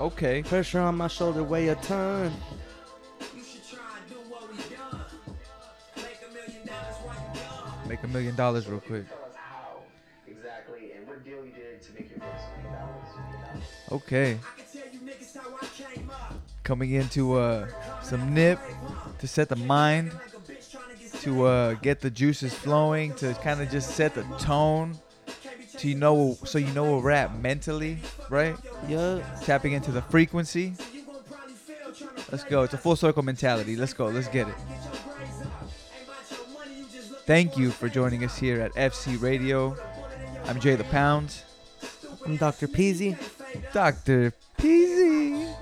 Okay. Pressure on my shoulder weigh a ton. Make a million dollars real quick. Tell us how exactly and what deal you did to make your first million dollars. Okay. Coming into uh, some nip to set the mind, to uh, get the juices flowing, to kind of just set the tone, to you know, so you know where we're at mentally, right? Yeah. Tapping into the frequency. Let's go. It's a full circle mentality. Let's go. Let's get it. Thank you for joining us here at FC Radio. I'm Jay the Pound. I'm Dr. Peezy. Dr. Peezy.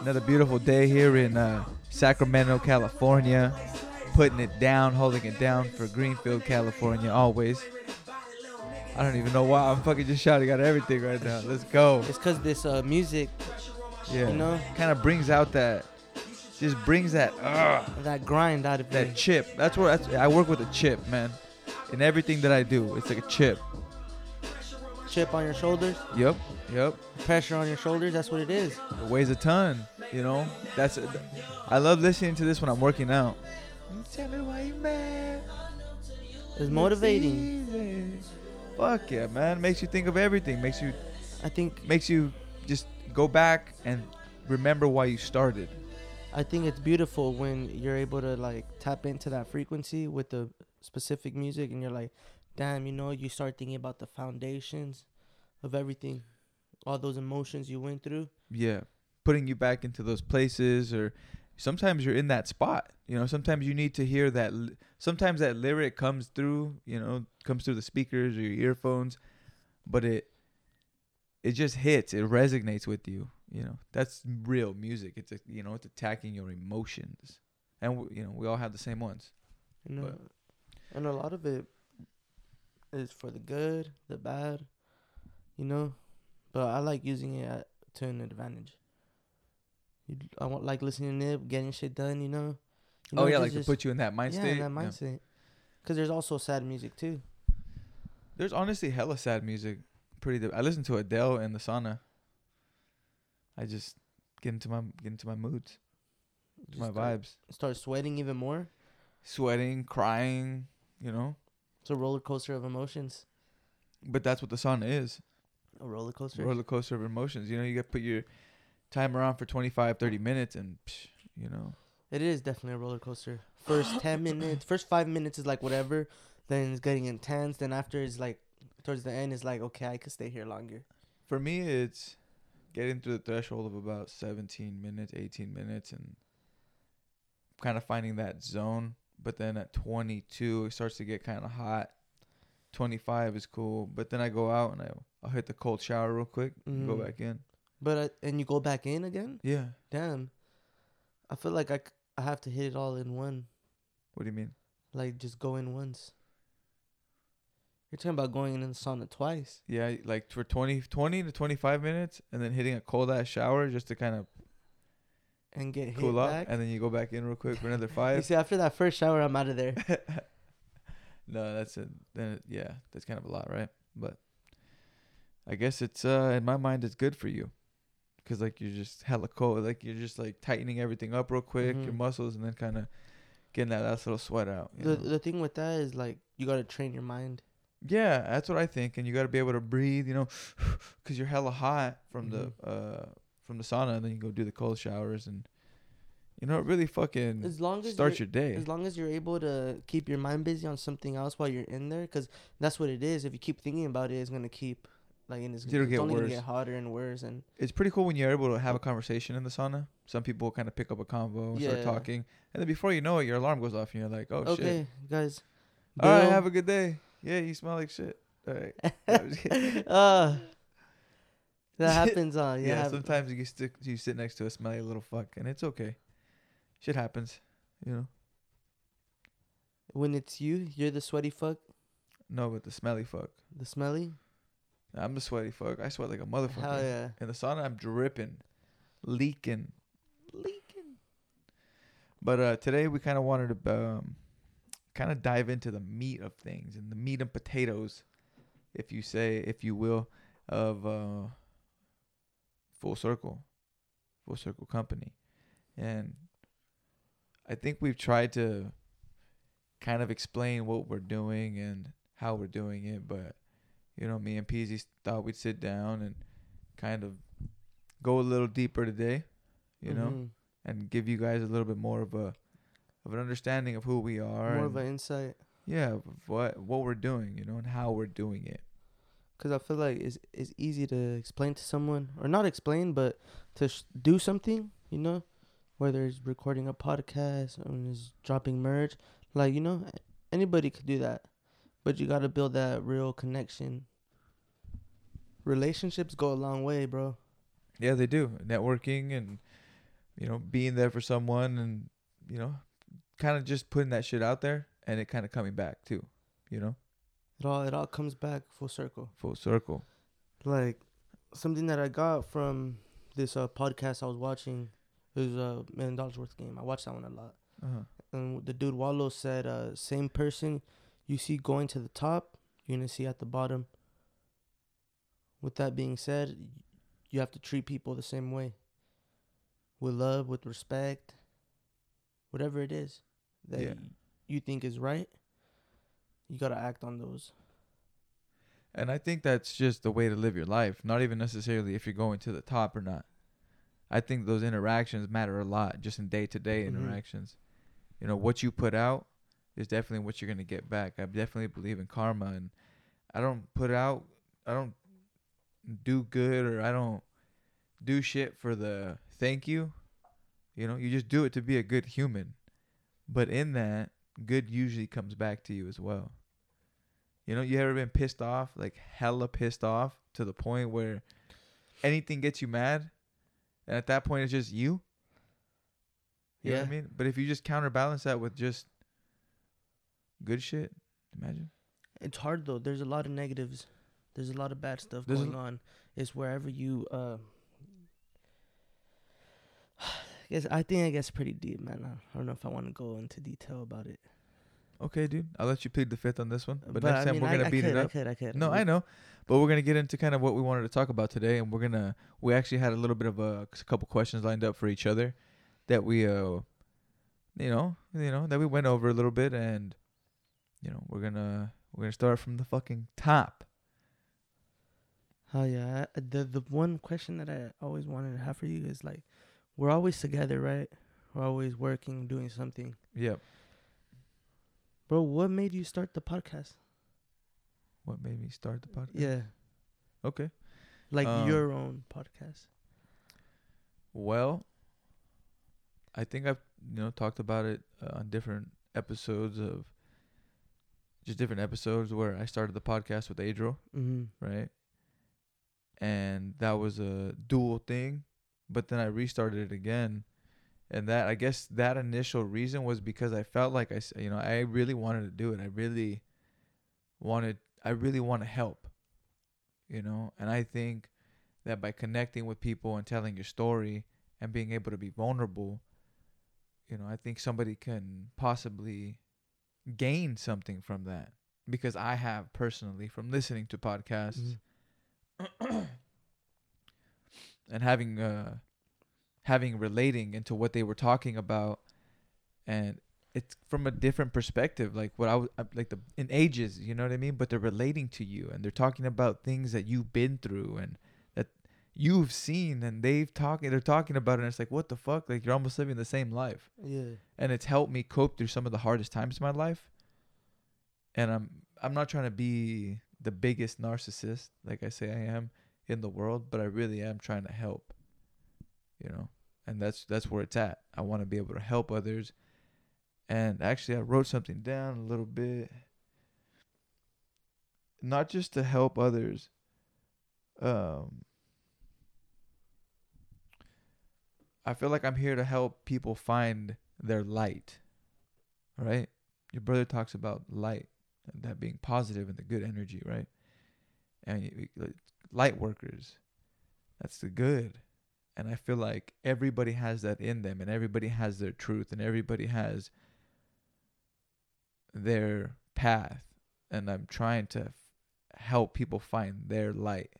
Another beautiful day here in uh, Sacramento, California. Putting it down, holding it down for Greenfield, California, always. I don't even know why I'm fucking just shouting out everything right now. Let's go. It's cause this uh, music, Yeah. you know, Kind of brings out that, just brings that, uh, that grind out of that it. chip. That's where that's, I work with a chip, man. In everything that I do, it's like a chip. Chip on your shoulders, Yep, yep. pressure on your shoulders. That's what it is. It weighs a ton. You know, that's. I love listening to this when I'm working out. Tell me why you mad. It's motivating. Fuck yeah, man! Makes you think of everything. Makes you I think makes you just go back and remember why you started. I think it's beautiful when you're able to like tap into that frequency with the specific music and you're like, damn, you know, you start thinking about the foundations of everything, all those emotions you went through. Yeah, putting you back into those places, or sometimes you're in that spot. You know, sometimes you need to hear that. li- Sometimes that lyric comes through. You know, comes through the speakers or your earphones, but it it just hits. It resonates with you. You know, that's real music. It's a, you know, it's attacking your emotions, and w- you know, we all have the same ones. You know, But- and a lot of it is for the good, the bad, you know. But I like using it at, to an advantage. I want like listening to it, getting shit done, you know. You oh know, yeah, just- like to put you in that mind yeah, state. in that Yeah. mindset. Because there's also sad music too. There's honestly hella sad music. Pretty. Di- I listen to Adele in the sauna. I just get into my get into my moods, Just my start- vibes. Start sweating even more. Sweating, crying, you know. It's a roller coaster of emotions. But that's what the sauna is. A roller coaster. Roller coaster of emotions. You know, you got to put your timer on for 25, 30 minutes, and psh, you know. It is definitely a roller coaster. First ten minutes, first five minutes is like whatever. Then it's getting intense. Then after it's like towards the end, it's like okay, I could stay here longer. For me, it's getting through the threshold of about 17 minutes, 18 minutes, and kind of finding that zone. But then at 22, it starts to get kind of hot. 25 is cool, but then I go out and I, I'll hit the cold shower real quick, and go Mhm. back in. But uh, and you go back in again. Yeah. Damn, I feel like I, c- I have to hit it all in one. What do you mean? Like just go in once. You're talking about going in the sauna twice. Yeah, like for 20, 20 to 25 minutes, and then hitting a cold ass shower just to kind of and get hit cool up, back. and then you go back in real quick for another five. You see, after that first shower, I'm out of there. no, that's it. Then yeah, that's kind of a lot, right? But I guess it's uh in my mind it's good for you, cause like you're just hella cold, like you're just like tightening everything up real quick, your Mhm. muscles, and then kind of getting that last little sweat out. the know? the thing with that is like you gotta train your mind. Yeah, that's what I think, and you got to be able to breathe, you know, because you're hella hot from Mhm. the uh from the sauna, and then you go do the cold showers, and you know, it really fucking As long as starts your day. As long as you're able to keep your mind busy on something else while you're in there, because that's what it is. If you keep thinking about it, it's gonna keep like and it's, It'll it's get only gonna get hotter and worse. And It's pretty cool when you're able to have a conversation in the sauna. Some people kind of pick up a convo, and start talking, and then before you know it, your alarm goes off, and you're like, "Oh shit! okay, guys. All right, have a good day. Yeah, you smell like shit. All right. I'm just kidding. uh, that happens. Uh, yeah, yeah. sometimes you stick, you sit next to a smelly little fuck, and it's okay. Shit happens, you know. when it's you, you're the sweaty fuck, No, but the smelly fuck. the smelly. I'm a sweaty fuck. I sweat like a motherfucker. Hell yeah. In the sauna, I'm dripping, leaking, leaking. But uh, today we kind of wanted to um, kind of dive into the meat of things and the meat and potatoes, if you say, if you will, of uh, Full Circle, Full Circle Company, and I think we've tried to kind of explain what we're doing and how we're doing it, but you know, me and Peezy thought we'd sit down and kind of go a little deeper today, you know, Mhm. and give you guys a little bit more of a of an understanding of who we are, more of an insight. yeah, of what what we're doing, you know, and how we're doing it. Cause I feel like it's it's easy to explain to someone, or not explain, but to sh- do something. You know, whether it's recording a podcast or it's dropping merch, like you know, anybody could do that, but you gotta build that real connection. Relationships go a long way, bro. Yeah, they do networking and you know being there for someone and you know kind of just putting that shit out there and it kind of coming back too, you know, It all it all comes back full circle. full circle. Like something that I got from this uh, podcast I was watching. It was a million dollars worth game. I watched that one a lot. Uh-huh. and the dude Wallo said, uh, same person you see going to the top, you're gonna see at the bottom. With that being said, you have to treat people the same way. With love, with respect, whatever it is that Yeah. you think is right, you gotta act on those. And I think that's just the way to live your life, not even necessarily if you're going to the top or not. I think those interactions matter a lot just in day-to-day Mhm. interactions. You know, what you put out is definitely what you're going to get back. I definitely believe in karma and I don't put out I don't do good or I don't do shit for the thank you. You know, you just do it to be a good human. But in that, good usually comes back to you as well. You know, you ever been pissed off, like hella pissed off to the point where anything gets you mad? And at that point, it's just you. You know what I mean? But if you just counterbalance that with just good shit, imagine. It's hard though. There's a lot of negatives. There's a lot of bad stuff There's a- going on. It's wherever you uh I guess I think it gets pretty deep, man. I I don't know if I want to go into detail about it. Okay, dude. I'll let you plead the fifth on this one. But, I next time mean, we're gonna I beat could, it I up. could, I could. No, I know, but we're gonna get into kind of what we wanted to talk about today, and we're gonna we actually had a little bit of a, a couple questions lined up for each other that we uh you know you know that we went over a little bit, and you know we're gonna we're gonna start from the fucking top. Oh yeah. I- The the one question that I always wanted to have for you is like, we're always together, right? We're always working, doing something. Yep. Bro, what made you start the podcast? What made me start the podcast? Yeah, Okay. like Um, your own podcast. Well, I think I've you know talked about it uh, on different episodes of just different episodes where I started the podcast with Adriel, Mm-hmm. right? And that was a dual thing, but then I restarted it again. And that I guess that initial reason was because I felt like I, you know, I really wanted to do it. I really wanted I really want to help. You know, and I think that by connecting with people and telling your story and being able to be vulnerable, you know, I think somebody can possibly gain something from that because I have personally from listening to podcasts and having uh having relating into what they were talking about and it's from a different perspective like what I was like the in ages you know what I mean? But they're relating to you and they're talking about things that you've been through and you've seen and they've talking they're talking about it and it's like what the fuck like you're almost living the same life Yeah. and it's helped me cope through some of the hardest times in my life. And I'm I'm not trying to be the biggest narcissist like I say I am in the world, but I really am trying to help. You know, and that's that's where it's at. I want to be able to help others. And actually, I wrote something down a little bit. Not just to help others. Um, I feel like I'm here to help people find their light. Right? Your brother talks about light, that being positive and the good energy, right? And light workers, that's the good. And I feel like everybody has that in them, and everybody has their truth, and everybody has their path. And I'm trying to f- help people find their light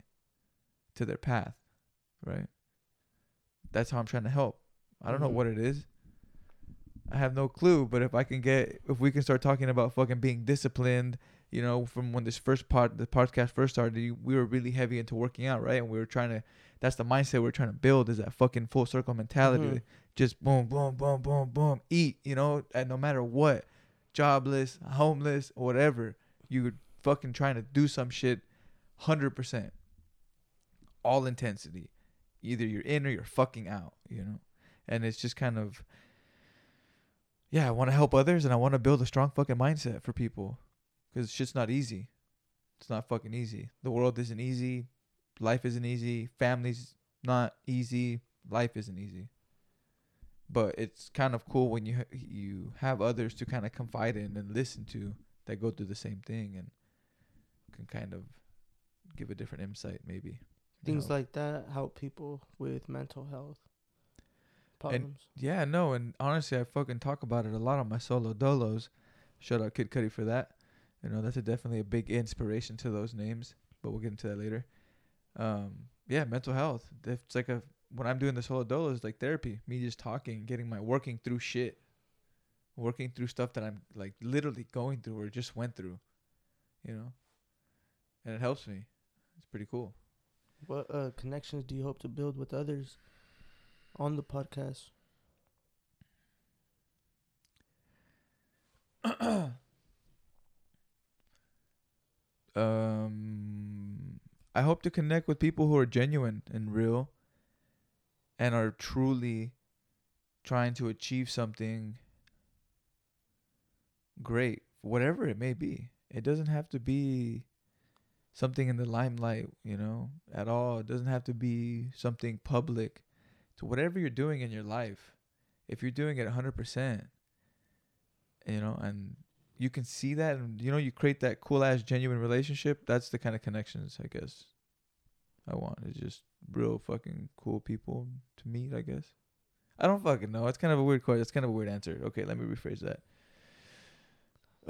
to their path, right? That's how I'm trying to help. I don't know Mhm. what it is. I have no clue, but if I can get if we can start talking about fucking being disciplined, you know, from when this first part the podcast first started, we were really heavy into working out, right? And we were trying to that's the mindset we're trying to build is that fucking full circle mentality. Mhm. Just boom, boom, boom, boom, boom, eat, you know, and no matter what, jobless, homeless, whatever, you fucking trying to do some shit 100%. All intensity. Either you're in or you're fucking out, you know? And it's just kind of yeah, I want to help others and I want to build a strong fucking mindset for people cuz shit's not easy. It's not fucking easy. The world isn't easy. Life isn't easy. Family's not easy. Life isn't easy. But it's kind of cool when you you have others to kind of confide in and listen to that go through the same thing and can kind of give a different insight maybe. You Things know? like that help people with mental health And- problems. Yeah, no, and honestly, I fucking talk about it a lot on my solo dolos. Shout out Kid Cudi for that. You know, that's a definitely a big inspiration to those names, but we'll get into that later. Um, yeah, mental health. It's like a when I'm doing the solo dolos, like therapy. Me just talking, getting my working through shit, working through stuff that I'm like literally going through or just went through. You know, and it helps me. It's pretty cool. What uh, connections do you hope to build with others on the podcast? um I hope to connect with people who are genuine and real and are truly trying to achieve something great, whatever it may be. It doesn't have to be something in the limelight, you know, at all. It doesn't have to be something public. To whatever you're doing in your life, if you're doing it 100%, you know, and you can see that and you know you create that cool ass genuine relationship that's the kind of connections i guess i want. It's just real fucking cool people to meet i guess. I don't fucking know. It's kind of a weird question it's kind of a weird answer. Okay let me rephrase that.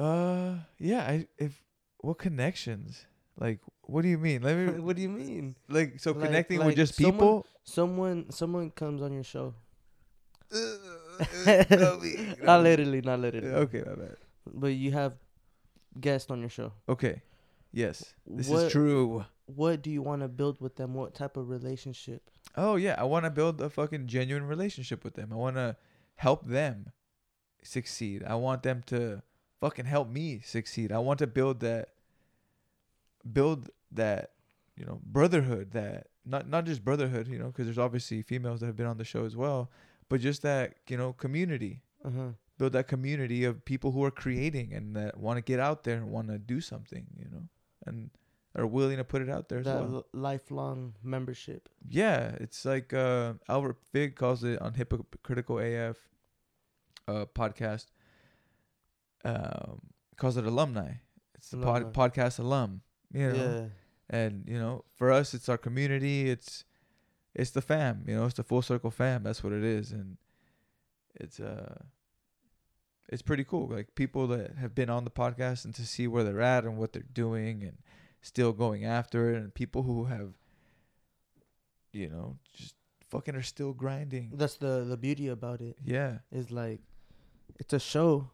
Uh yeah i if what connections like what do you mean let me what do you mean? like so Like- connecting like with just someone- people Someone someone comes on your show. Not literally, not literally. okay my bad But you have guests on your show. okay yes this What- is true What do you want to build with them? What type of relationship? Oh yeah, I want to build a fucking genuine relationship with them. I want to help them succeed. I want them to fucking help me succeed. I want to build that build that, you know, brotherhood that not not just brotherhood, you know, cuz there's obviously females that have been on the show as well, but just that, you know, community. Uh huh. Build that community of people who are creating and that want to get out there and want to do something, you know, and are willing to put it out there as That well. l- lifelong membership. Yeah, it's like uh, Albert Fig calls it on Hypocritical AF uh, podcast. Um, calls it alumni. It's the pod, podcast alum. You know, Yeah. and you know, for us, it's our community. It's it's the fam. You know, it's the full circle fam. That's what it is, and it's uh, it's pretty cool. Like people that have been on the podcast and to see where they're at and what they're doing and still going after it, and people who have, you know, just fucking are still grinding. That's the the beauty about it. Yeah, Is like, it's a show,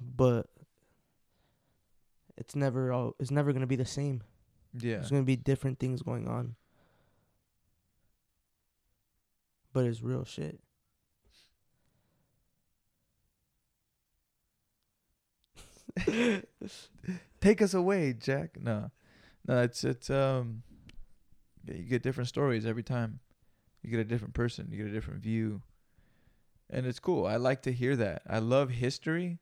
but it's never all. It's never gonna be the same. yeah, There's gonna be different things going on. But it's real shit. Take us away, Jack. No, no, it's it's um, yeah, you get different stories every time. You get a different person. You get a different view, and it's cool. I like to hear that. I love history.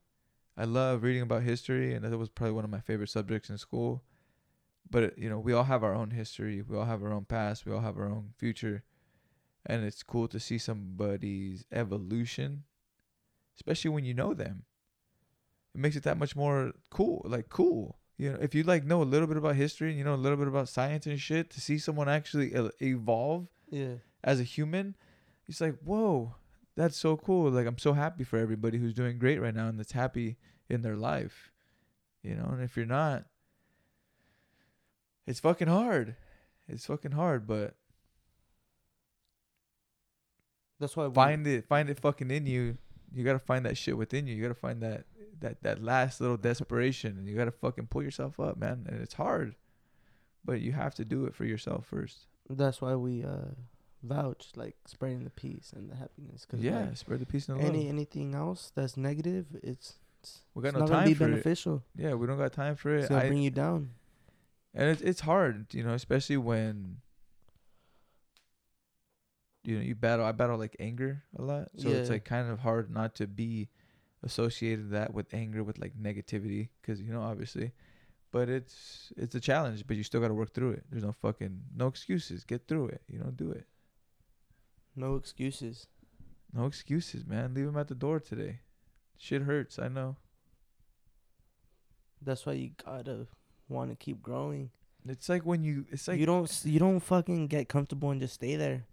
I love reading about history, and that was probably one of my favorite subjects in school. But you know, we all have our own history. We all have our own past. We all have our own future, and it's cool to see somebody's evolution, especially when you know them it makes it that much more cool. Like cool, you know, if you like know a little bit about history and you know a little bit about science and shit, to see someone actually evolve Yeah. as a human, it's like whoa, that's so cool. Like I'm so happy for everybody who's doing great right now and that's happy in their life, you know. And if you're not, it's fucking hard. It's fucking hard, but That's why find it find it fucking in you you gotta find that shit within you you gotta find that that that last little desperation and you gotta fucking pull yourself up man and it's hard but you have to do it for yourself first That's why we uh vouch like spreading the peace and the happiness. Cause yeah like, spread the peace and the any love. anything else that's negative, it's it's, we got it's no not gonna time be for it. beneficial. yeah we don't got time for It's it gonna I, bring you down. and it's it's hard you know especially when you know you battle i battle like anger a lot. So it's like kind of hard not to be associated that with anger with like negativity because you know obviously. But it's it's a challenge but you still got to work through it. There's no fucking no excuses. Get through it you know do it No excuses. no excuses man leave them at the door today shit hurts i know That's why you gotta want to keep growing. it's like when you it's like you don't you don't fucking get comfortable and just stay there.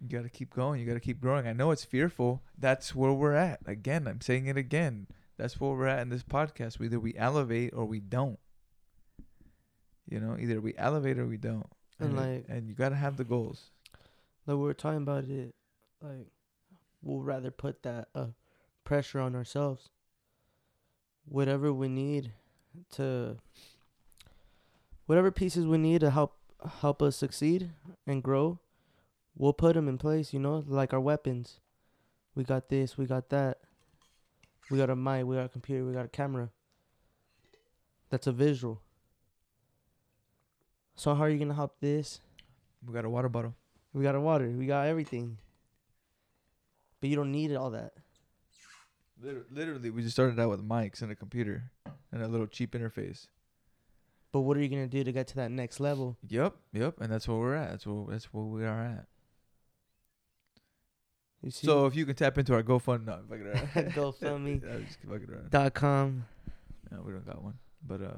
You got to keep going. You got to keep growing. I know it's fearful. That's where we're at. Again, I'm saying it again. That's where we're at in this podcast. Either we elevate or we don't. You know, either we elevate or we don't. And it- like- and you got to have the goals. Like we were talking about it, like we'll rather put that uh pressure on ourselves. Whatever we need to, whatever pieces we need to help help us succeed and grow, we'll put them in place. You know, like our weapons. We got this. We got that. We got a mic. We got a computer. We got a camera. That's a visual. So how are you gonna help this? We got a water bottle. We got our water. We got everything. But you don't need all that. Liter- Literally, we just started out with mics and a computer and a little cheap interface. But what are you gonna do to get to that next level? Yep, yep, and that's where we're at. That's where that's where we are at. You see? So if you can tap into our GoFund, no. GoFundMe. I'm just fucking around. dot com. No, we don't got one. But uh,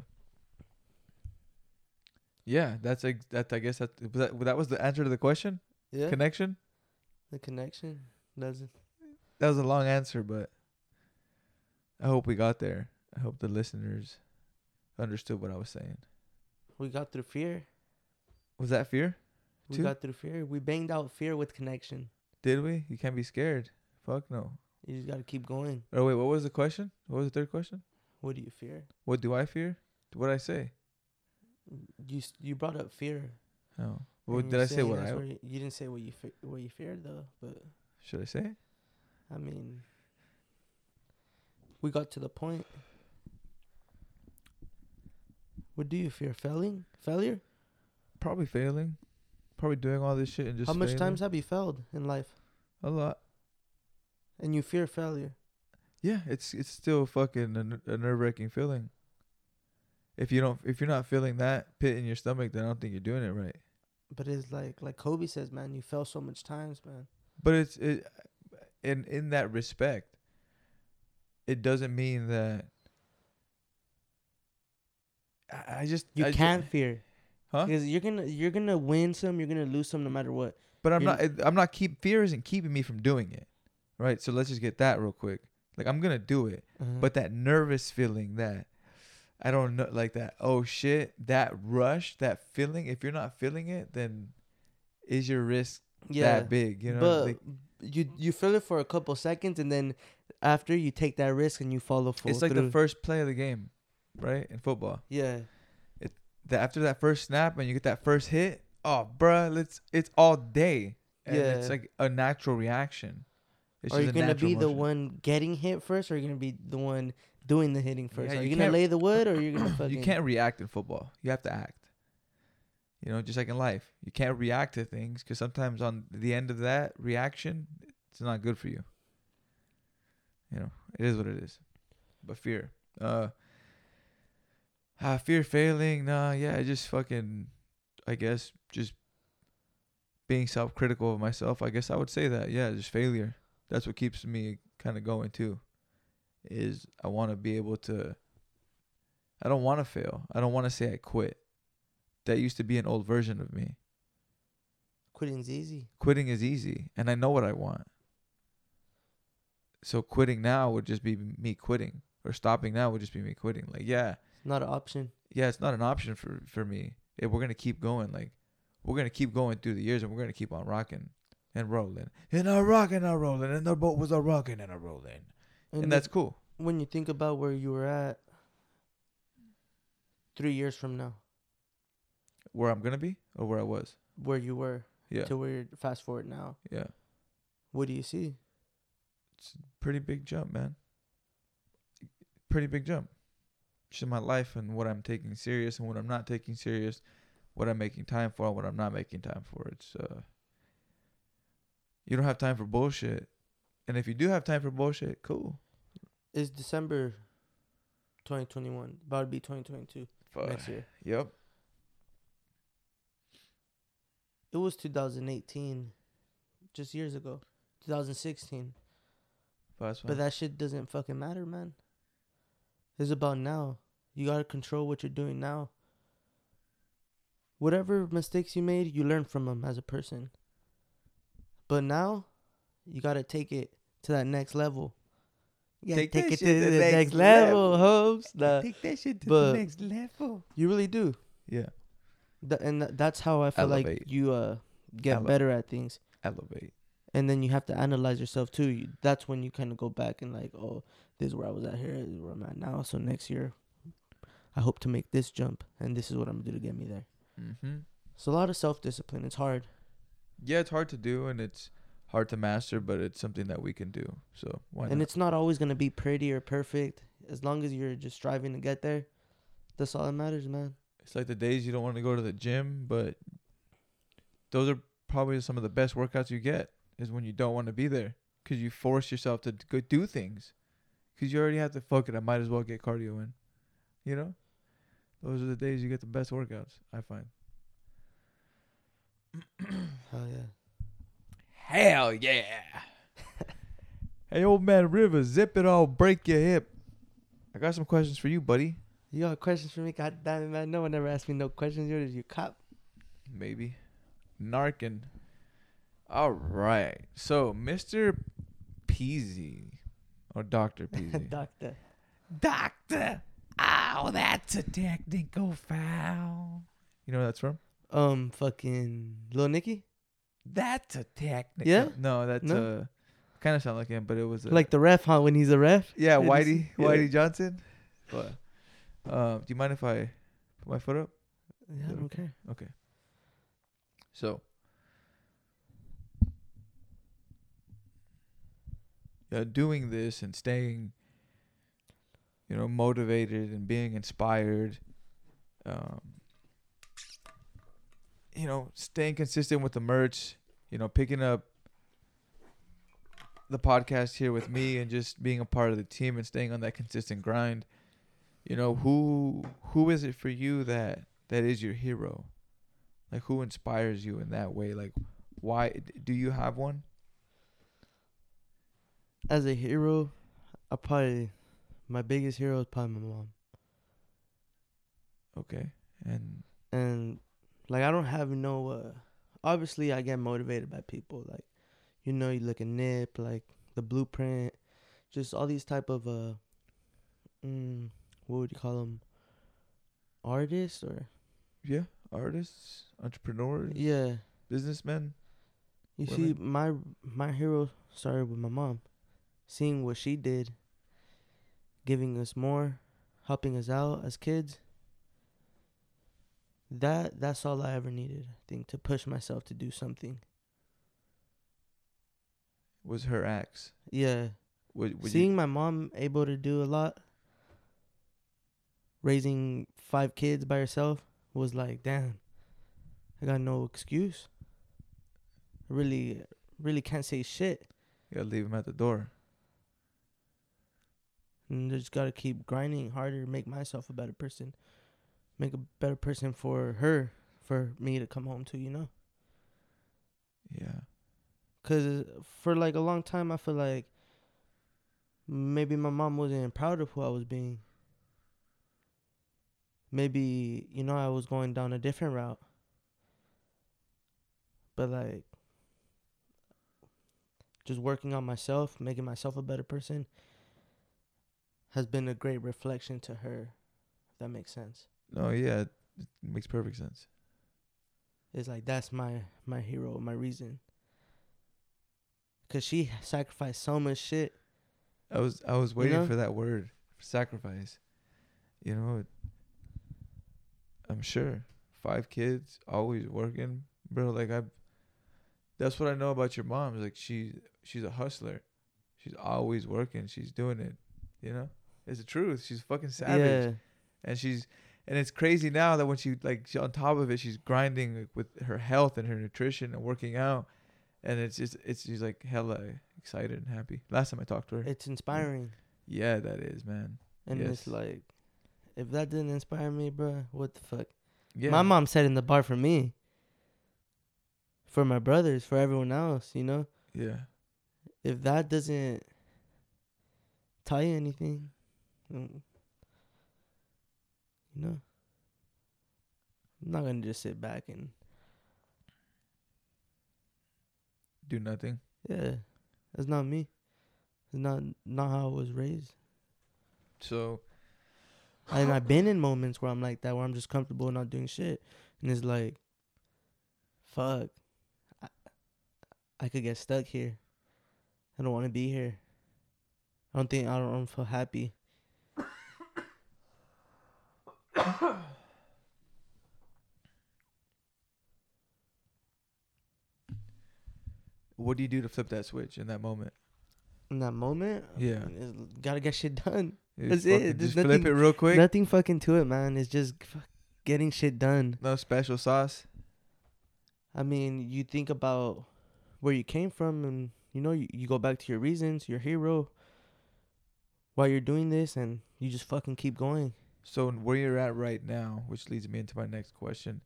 yeah, that's like that. I guess that that, that was the answer to the question. Yeah. Connection. the connection doesn't. That was a long answer, but I hope we got there. I hope the listeners understood what I was saying. We got through fear. Was that fear? We got through fear. We banged out fear with connection. Did we? You can't be scared. Fuck no. You just gotta keep going. Oh wait, what was the question? What was the third question? What do you fear? What do I fear? What I say? You you brought up fear. Oh, what did I say? What I you, you didn't say what you fe- what you feared though. But should I say? I mean, we got to the point. What do you fear? Failing? Failure? Probably failing. Probably doing all this shit and just How much failing. times have you failed in life? A lot. And you fear failure? Yeah, it's it's still fucking a, a nerve wracking feeling. If you don't, if you're not feeling that pit in your stomach, then I don't think you're doing it right. But it's like like Kobe says, man, you fell so much times, man. But it's it, in in that respect, it doesn't mean that. I, I just You I can't fear. huh? Because you're gonna you're gonna win some, you're gonna lose some no matter what. But I'm you- not. I'm not keep fear isn't keeping me from doing it, right? So let's just get that real quick. Like I'm gonna do it, Uh-huh. but that nervous feeling that I don't know, like that. Oh shit, that rush, that feeling. If you're not feeling it, then is your risk yeah, that big? You know, but like, you you feel it for a couple seconds, and then after you take that risk and you follow full it's like through. the first play of the game, right? In football, yeah, that after that first snap and you get that first hit, oh, bruh, let's it's all day, and it's like a natural reaction. It's are you gonna be the one getting hit first, or are you gonna be the one doing the hitting first? Yeah, are you you, gonna lay the wood, or are you're gonna fucking? You can't react in football. You have to act. You know, just like in life, you can't react to things because sometimes on the end of that reaction, it's not good for you. You know, it is what it is. But fear, uh, ah, fear failing. Nah, yeah, I just fucking, I guess, just being self-critical of myself. I guess I would say that. Yeah, just failure. That's what keeps me kind of going too. Is I want to be able to I don't want to fail. I don't want to say I quit. That used to be an old version of me. Quitting's easy. Quitting is easy, and I know what I want. So quitting now would just be me quitting, or stopping now would just be me quitting. Like, yeah, It's not an option. yeah, it's not an option for for me. If we're gonna keep going, like, we're gonna keep going through the years, and we're gonna keep on rocking. and rolling, and a rocking and a rolling, and the boat was a rocking and a rolling, and, that's cool. when you think about where you were at three years from now, Where I'm gonna be or where I was. where you were Yeah, to where you're fast forward now, yeah. what do you see? It's a pretty big jump, man. Pretty big jump. Just my life and what I'm taking serious and what I'm not taking serious, what I'm making time for and what I'm not making time for. It's uh you don't have time for bullshit. And if you do have time for bullshit, cool. It's December 2021, about to be 2022 Fuck. next year. Yep. It was 2018, just years ago, 2016. But But that shit doesn't fucking matter, man. It's about now. You gotta control what you're doing now. Whatever mistakes you made, you learn from them as a person. But now, you gotta take it to that next level. Yeah, Take take, it to the the next, next level, level. hopes. Nah, Take that shit to but- the next level. you really do. Yeah. And th- that's how I feel like you uh get Ele- better at things. Elevate. and then you have to analyze yourself too. You, that's when you kind of go back and like, oh, this is where I was at here, this is where I'm at now. So next year, I hope to make this jump, and this is what I'm gonna do to get me there. Mm-hmm. So a lot of self discipline. It's hard. Yeah, it's hard to do and it's hard to master, but it's something that we can do. So why and not? it's not always gonna be pretty or perfect. As long as you're just striving to get there, that's all that matters, man. It's like the days you don't want to go to the gym, but those are probably some of the best workouts you get is when you don't want to be there because you force yourself to go do things because you already have to fuck it. I might as well get cardio in, you know. Those are the days you get the best workouts. I find. Hell yeah. Hell yeah! hey, old man River, zip it all, break your hip. I got some questions for you, buddy. You got questions for me? God damn it, man. No one ever asked me no questions. You're you cop. maybe. Narkin. All right. So, Mr. Peezy or Dr. Peezy. Doctor. Doctor. Oh, that's a technical foul. You know where that's from? Um, fucking Lil Nicky? That's a technical. Yeah? No, that's No? uh kind of sound like him, but it was a, Like the ref, huh? When he's a ref? yeah, Whitey, yeah. Whitey Johnson. But um, do you mind if I put my foot up? Yeah, I don't. Okay. So, uh, doing this and staying, you know, motivated and being inspired, um, you know, staying consistent with the merch, you know, picking up the podcast here with me and just being a part of the team and staying on that consistent grind. You know, who who is it for you that that is your hero? Like who inspires you in that way? Like why do you have one? As a hero, I probably my biggest hero is probably my mom. Okay. And And like I don't have no uh obviously I get motivated by people like you know you look at Nip like the blueprint just all these type of uh mm, what would you call them artists or yeah, artists, entrepreneurs, yeah. businessmen. you see my my hero started with my mom seeing what she did giving us more helping us out as kids that that's all I ever needed I think to push myself to do something. Was her acts. yeah. Would, would seeing you, my mom able to do a lot raising five kids by herself was like damn i got no excuse. I really really can't say shit. You gotta leave him at the door. and just gotta keep grinding harder make myself a better person make a better person for her for me to come home to you know Yeah. Cause for like a long time, I feel like maybe my mom wasn't proud of who I was being. Maybe you know I was going down a different route. But like, just working on myself, making myself a better person, has been a great reflection to her. If that makes sense. No, yeah, it, makes perfect sense. It's like that's my my hero, my reason. cause she sacrificed so much shit. I was I was waiting know? for that word, sacrifice. You know, it, I'm sure five kids, always working, bro. Like I, that's what I know about your mom. Is like she she's a hustler. She's always working. She's doing it. You know, it's the truth. She's fucking savage, Yeah, and she's and it's crazy now that when she like she, on top of it, she's grinding like, with her health and her nutrition and working out, and it's just it's she's like hella excited and happy. Last time I talked to her, it's inspiring, yeah, that is man. and it's like, if that didn't inspire me, bro, what the fuck? Yeah, My mom setting the bar for me, for my brothers, for everyone else. You know, Yeah, if that doesn't tell you anything, mm, you know, I'm not gonna just sit back and do nothing. yeah, that's not me. It's not not how I was raised. So And I've been in moments where I'm like that, where I'm just comfortable not doing shit, and it's like, fuck, I, I could get stuck here. I don't want to be here. I don't think I don't, I don't feel happy. What do you do to flip that switch in that moment? In that moment, Yeah. gotta get shit done. You That's it. There's Just flip it real quick. Nothing fucking to it, man. It's just getting shit done. no special sauce. I mean, you think about where you came from, and you know, you, you go back to your reasons, your hero, why you're doing this, and you just fucking keep going. So where you're at right now, which leads me into my next question.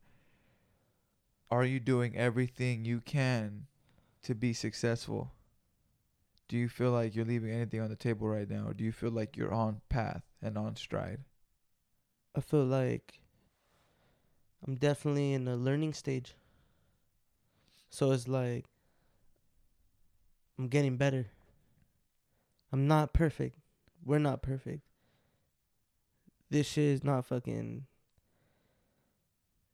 Are you doing everything you can to be successful? Do you feel like you're leaving anything on the table right now, or do you feel like you're on path and on stride? I feel like I'm definitely in a learning stage. So it's like I'm getting better. I'm not perfect. We're not perfect. This shit is not fucking.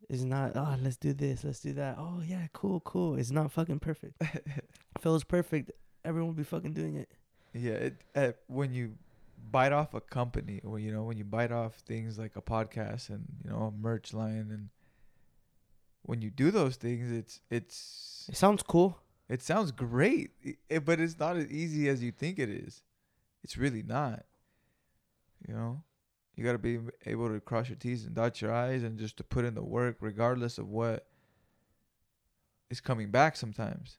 It's not. Oh, let's do this. Let's do that. Oh yeah, cool, cool. It's not fucking perfect. if it was perfect, everyone would be fucking doing it. Yeah, it, uh, when you bite off a company, or you know, when you bite off things like a podcast and you know a merch line, and when you do those things, it's it's It sounds cool. it sounds great, i- i- but it's not as easy as you think it is. It's really not. You know, you got to be able to cross your T's and dot your I's, and just to put in the work, regardless of what is coming back. Sometimes,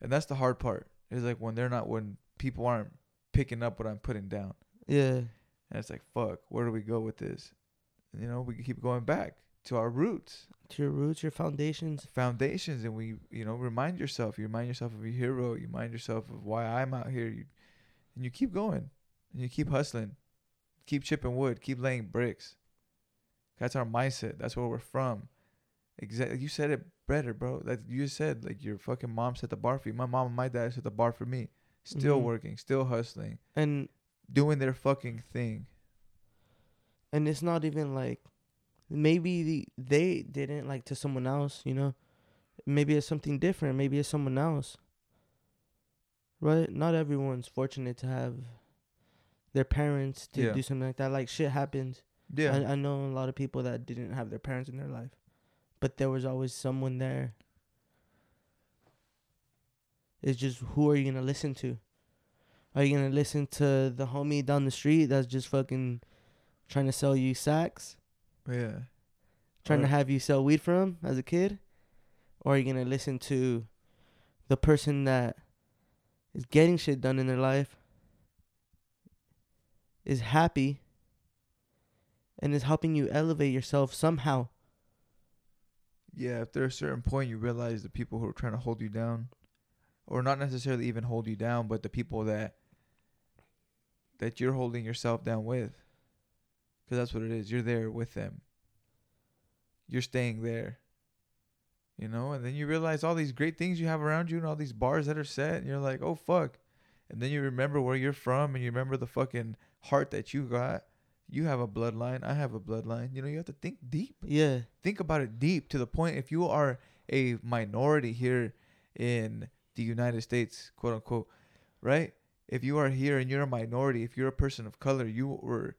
and that's the hard part. It's like when they're not when people aren't picking up what I'm putting down. Yeah. And it's like, fuck, where do we go with this? You know, we keep going back to our roots, To your roots, your foundations. foundations, and we, you know, remind yourself. You remind yourself of your hero. You remind yourself of why I'm out here. You, and you keep going, and you keep hustling, keep chipping wood, keep laying bricks. That's our mindset. That's where we're from. Exactly. You said it better, bro. Like you said, like your fucking mom set the bar for you. My mom and my dad set the bar for me. Still Mhm. working, still hustling, And doing their fucking thing. and it's not even like maybe the, they didn't like to someone else you know maybe it's something different maybe it's someone else right not everyone's fortunate to have their parents to Yeah. do something like that like shit happens Yeah. I, I know a lot of people that didn't have their parents in their life but there was always someone there it's just who are you gonna listen to are you gonna listen to the homie down the street that's just fucking trying to sell you sacks yeah. trying to have you sell weed for him as a kid or are you gonna listen to the person that is getting shit done in their life is happy and is helping you elevate yourself somehow Yeah, if there's a certain point you realize the people who are trying to hold you down, or not necessarily even hold you down, but the people that that you're holding yourself down with, because that's what it is. You're there with them. You're staying there. You know, and then you realize all these great things you have around you and all these bars that are set, and you're like, oh fuck, and then you remember where you're from, and you remember the fucking heart that you got. You have a bloodline. I have a bloodline. You know, you have to think deep yeah think about it deep to the point if you are a minority here in the United States, quote unquote, right? If you are here and you're a minority, if you're a person of color, you were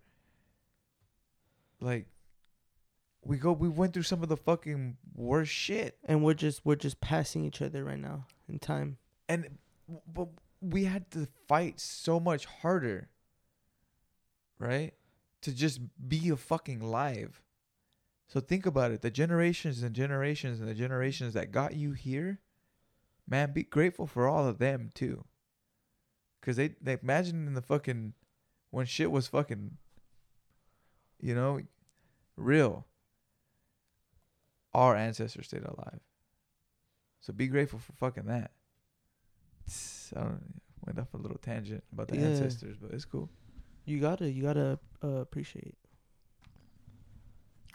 like we go we went through some of the fucking worst shit. And we're just we're just passing each other right now in time. And but we had to fight so much harder. Right? To just be a fucking live. So think about it. The generations and generations and the generations that got you here, man, be grateful for all of them too. Cause they they imagine in the fucking when shit was fucking you know, real. Our ancestors stayed alive. So be grateful for fucking that. I don't went off a little tangent about the Yeah. ancestors, but it's cool. You gotta you gotta uh, appreciate.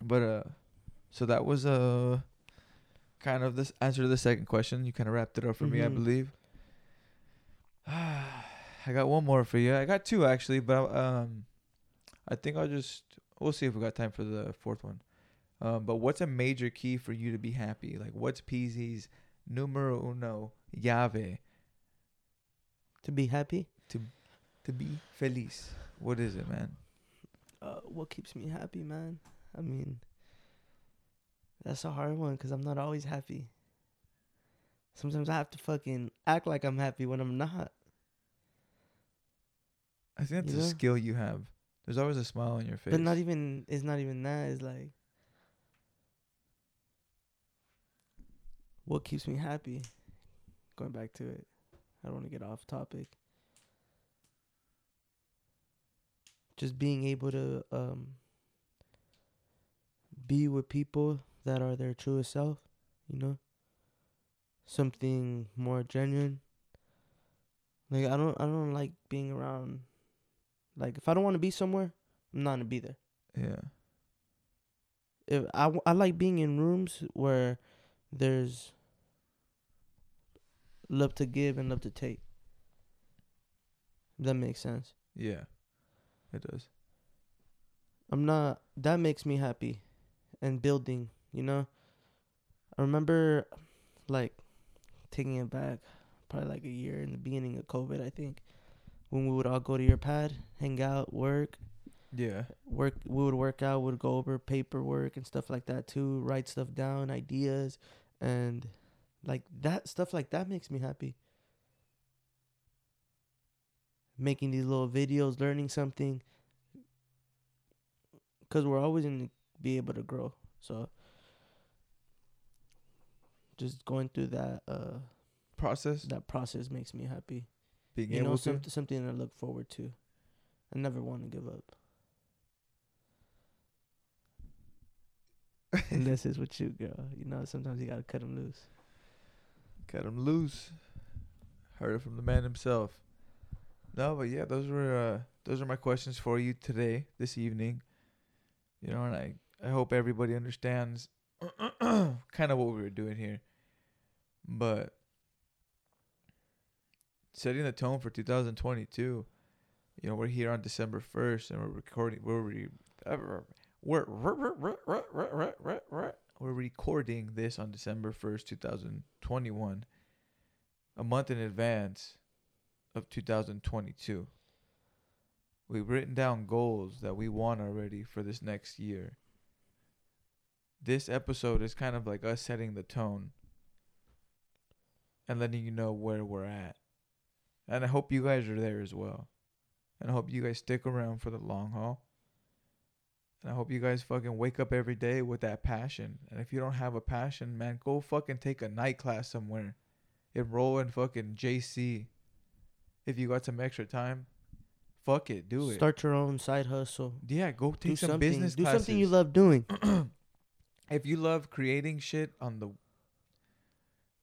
But uh, so that was uh, kind of this answer to the second question. You kind of wrapped it up for me, I Mhm. believe. I got one more for you. I got two actually, but um, I think I'll just we'll see if we got time for the fourth one. Um, but what's a major key for you to be happy? Like, what's Peezy's numero uno llave To be happy. To to be feliz? What is it, man? Uh, what keeps me happy, man? I mean, that's a hard one because I'm not always happy. Sometimes I have to fucking act like I'm happy when I'm not. I think that's You a know? skill you have. There's always a smile on your face. But not even it's not even that. It's like what keeps me happy. Going back to it, I don't want to get off topic. Just being able to um be with people that are their truest self, you know. Something more genuine. Like I don't I don't like being around like if I don't want to be somewhere, I'm not gonna be there. yeah. If I, I like being in rooms where there's love to give and love to take. That makes sense. Yeah, it does. I'm not. That makes me happy, and building. You know. I remember, like, taking it back, probably like a year in the beginning of COVID. I think when we would all go to your pad, hang out, work, Yeah, work we would work out would go over paperwork and stuff like that too write stuff down ideas and like that stuff like that makes me happy making these little videos learning something. Because we're always going to be able to grow. So just going through that uh process? that process makes me happy. Being you able know to. some, something to look forward to. I never want to give up. And this is what you girl you know sometimes you gotta cut them loose. Cut him loose. Heard it from the man himself. No, but yeah, those were uh, those are my questions for you today, this evening. You know, and I I hope everybody understands kind of what we were doing here. But setting the tone for 2022. You know, we're here on December 1st and we're recording we're re, we're we're recording this on December 1st, 2021, a month in advance of 2022. We've written down goals that we want already for this next year. This episode is kind of like us setting the tone and letting you know where we're at. And I hope you guys are there as well. And I hope you guys stick around for the long haul. And I hope you guys fucking wake up every day with that passion. And if you don't have a passion, man, go fucking take a night class somewhere. Enroll in fucking JC. If you got some extra time, fuck it, do it. start your own side hustle. Yeah, go take do some something. business do classes. something you love doing. If you love creating shit on the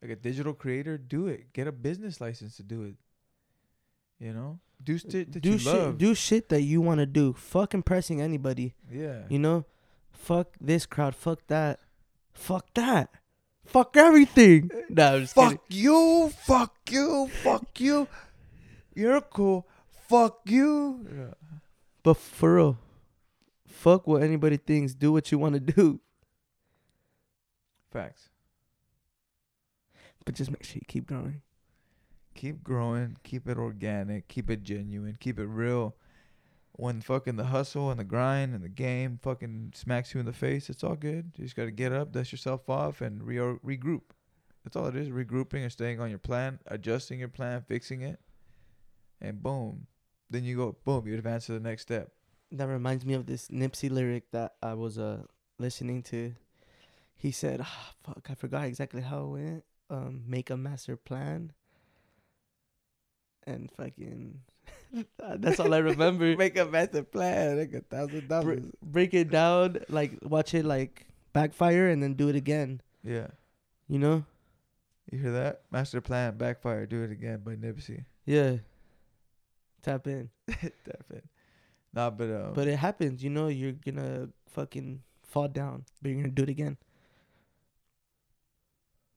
like a digital creator, do it. Get a business license to do it. You know, do uh, shit that do you shit love. do shit that you want to do. Fuck impressing anybody. Yeah, you know? Fuck this crowd. Fuck that. Fuck that. Fuck everything. No fuck kidding. you, fuck you, fuck you. You're cool. Fuck you. Yeah. but for real fuck what anybody thinks do what you want to do Facts. but just make sure you keep growing. keep growing, keep it organic, keep it genuine, keep it real. When fucking the hustle and the grind and the game fucking smacks you in the face, it's all good. You just gotta get up, dust yourself off, and re- regroup. That's all it is. Regrouping and staying on your plan, adjusting your plan, fixing it, and boom. Then you go boom. You advance to the next step. That reminds me of this Nipsey lyric that I was uh listening to. He said, ah, "Fuck, I forgot exactly how it went. Um, make a master plan." And fucking, that's all I remember. Make a master plan. Like a thousand dollars. break it down, like watch it like backfire, and then do it again. Yeah. You know? You hear that? Master plan backfire. Do it again by Nipsey. Yeah. Tap in. Definitely. Nah, but um, But it happens, you know, you're gonna fucking fall down, but you're gonna do it again.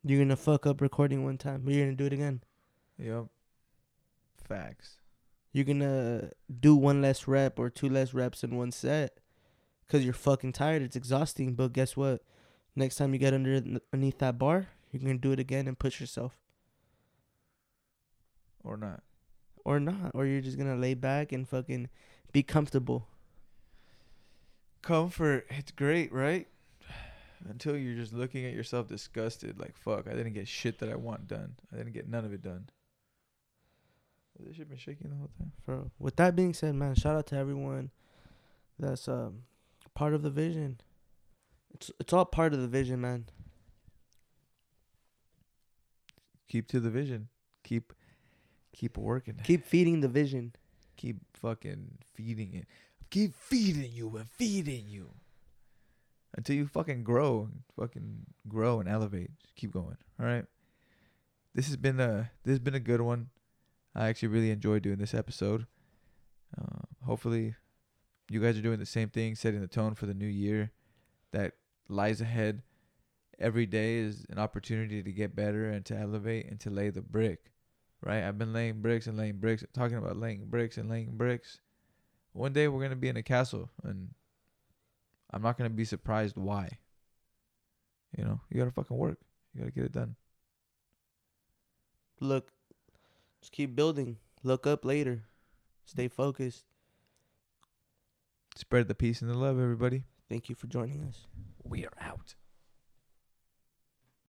You're gonna fuck up recording one time, but you're gonna do it again. yep. Facts. You're gonna do one less rep or two less reps in one set because you're fucking tired. It's exhausting, but guess what? Next time you get under underneath that bar, you're gonna do it again and push yourself, Or not. Or not, or you're just gonna lay back and fucking be comfortable. Comfort. It's great, right? Until you're just looking at yourself disgusted, like fuck, I didn't get shit that I want done. I didn't get none of it done. This shit been shaking the whole time? Bro, with that being said, man, shout out to everyone that's um part of the vision. It's it's all part of the vision, man. Keep to the vision. Keep keep working. Keep feeding the vision. Keep fucking feeding it. Keep feeding you and feeding you. Until you fucking grow. Fucking grow and elevate. Just keep going. All right. This has been a this has been a good one. I actually really enjoyed doing this episode. Uh, hopefully, you guys are doing the same thing, setting the tone for the new year that lies ahead. Every day is an opportunity to get better and to elevate and to lay the brick. Right? I've been laying bricks and laying bricks, talking about laying bricks and laying bricks. One day we're gonna be in a castle, and I'm not gonna be surprised why. You know, you gotta fucking work. You gotta get it done. Look, just keep building. Look up later. Stay focused. Spread the peace and the love, everybody. Thank you for joining us. We are out.